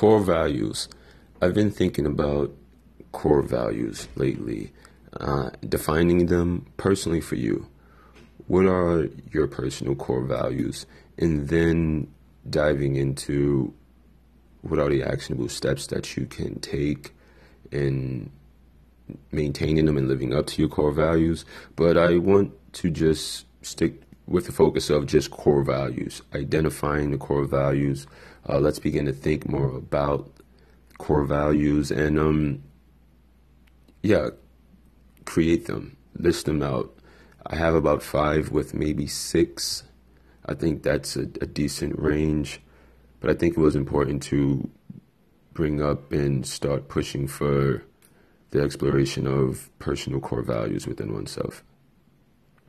core values. I've been thinking about core values lately, uh, defining them personally for you. What are your personal core values? And then diving into what are the actionable steps that you can take in maintaining them and living up to your core values. But I want to just stick with the focus of just core values, identifying the core values. Uh, let's begin to think more about core values and, um, yeah, create them, list them out. I have about five with maybe six. I think that's a, a decent range. But I think it was important to bring up and start pushing for the exploration of personal core values within oneself.